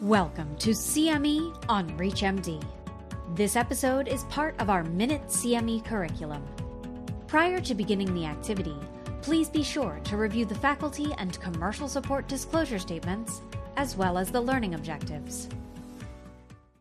Welcome to CME on ReachMD. This episode is part of our Minute CME curriculum. Prior to beginning the activity, please be sure to review the faculty and commercial support disclosure statements, as well as the learning objectives.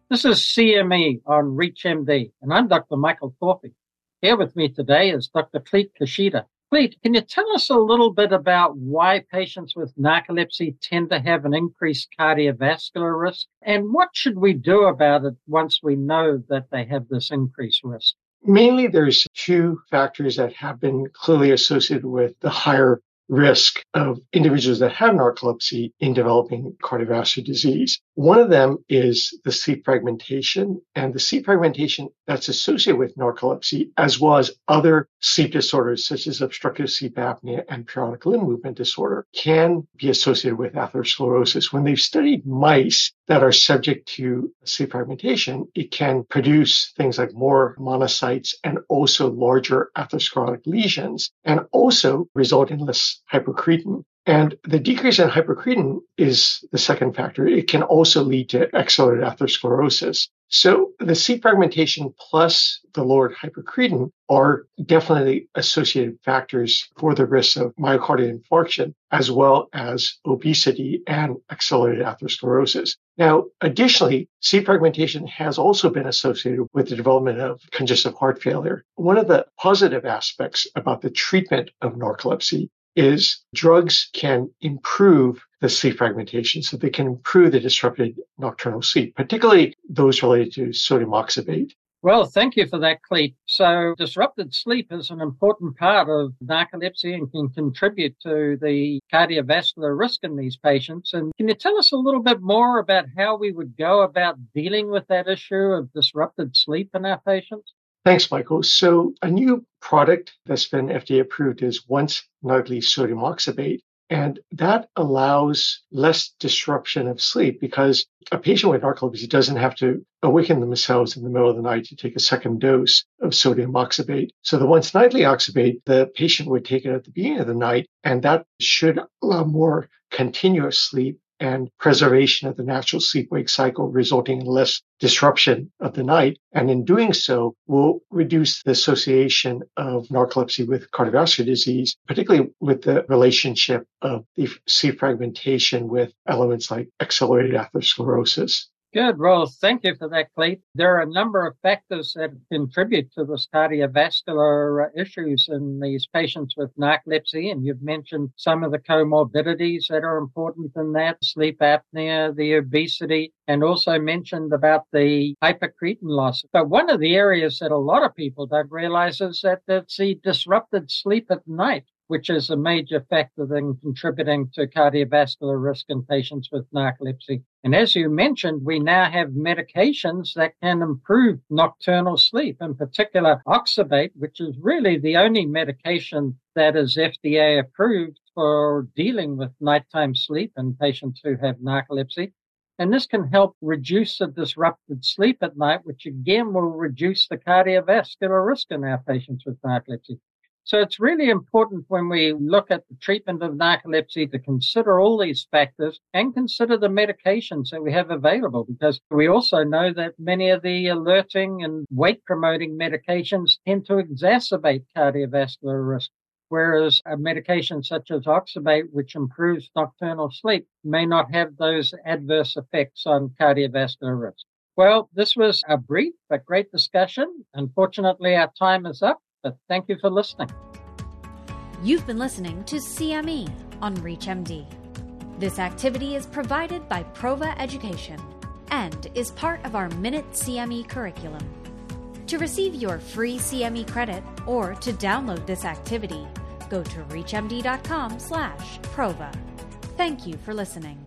This is CME on ReachMD, and I'm Dr. Michael Thorpy. Here with me today is Dr. Clete Kushida. Clete, can you tell us a little bit about why patients with narcolepsy tend to have an increased cardiovascular risk, and what should we do about it once we know that they have this increased risk? Mainly, there's two factors that have been clearly associated with the higher risk of individuals that have narcolepsy in developing cardiovascular disease. One of them is the sleep fragmentation and the sleep fragmentation that's associated with narcolepsy, as well as other sleep disorders such as obstructive sleep apnea and periodic limb movement disorder can be associated with atherosclerosis. When they've studied mice that are subject to sleep fragmentation, it can produce things like more monocytes and also larger atherosclerotic lesions and also result in less hypocretin. And the decrease in hypocretin is the second factor. It can also lead to accelerated atherosclerosis. So the sleep fragmentation plus the lowered hypocretin are definitely associated factors for the risk of myocardial infarction, as well as obesity and accelerated atherosclerosis. Now, additionally, sleep fragmentation has also been associated with the development of congestive heart failure. One of the positive aspects about the treatment of narcolepsy is drugs can improve the sleep fragmentation. So they can improve the disrupted nocturnal sleep, particularly those related to sodium oxybate. Well, thank you for that, Clete. So, disrupted sleep is an important part of narcolepsy and can contribute to the cardiovascular risk in these patients. And can you tell us a little bit more about how we would go about dealing with that issue of disrupted sleep in our patients? Thanks, Michael. So, a new product that's been FDA approved is once nightly sodium oxybate. And that allows less disruption of sleep because a patient with narcolepsy doesn't have to awaken themselves in the middle of the night to take a second dose of sodium oxybate. So the once nightly oxybate, the patient would take it at the beginning of the night, and that should allow more continuous sleep and preservation of the natural sleep wake cycle, resulting in less disruption of the night. And in doing so, will reduce the association of narcolepsy with cardiovascular disease, particularly with the relationship of the sleep fragmentation with elements like accelerated atherosclerosis. Good. Well, thank you for that, Clete. There are a number of factors that contribute to this cardiovascular uh, issues in these patients with narcolepsy. And you've mentioned some of the comorbidities that are important in that sleep apnea, the obesity, and also mentioned about the hypocretin loss. But one of the areas that a lot of people don't realize is that it's the disrupted sleep at night which is a major factor in contributing to cardiovascular risk in patients with narcolepsy. And as you mentioned, we now have medications that can improve nocturnal sleep, in particular oxybate, which is really the only medication that is FDA approved for dealing with nighttime sleep in patients who have narcolepsy. And this can help reduce the disrupted sleep at night, which again will reduce the cardiovascular risk in our patients with narcolepsy. So it's really important when we look at the treatment of narcolepsy to consider all these factors and consider the medications that we have available because we also know that many of the alerting and wake promoting medications tend to exacerbate cardiovascular risk. Whereas a medication such as oxybate, which improves nocturnal sleep, may not have those adverse effects on cardiovascular risk. Well, this was a brief but great discussion. Unfortunately, our time is up. But thank you for listening. You've been listening to CME on ReachMD. This activity is provided by Prova Education and is part of our Minute CME curriculum. To receive your free CME credit or to download this activity, go to reachmd.com/prova. Thank you for listening.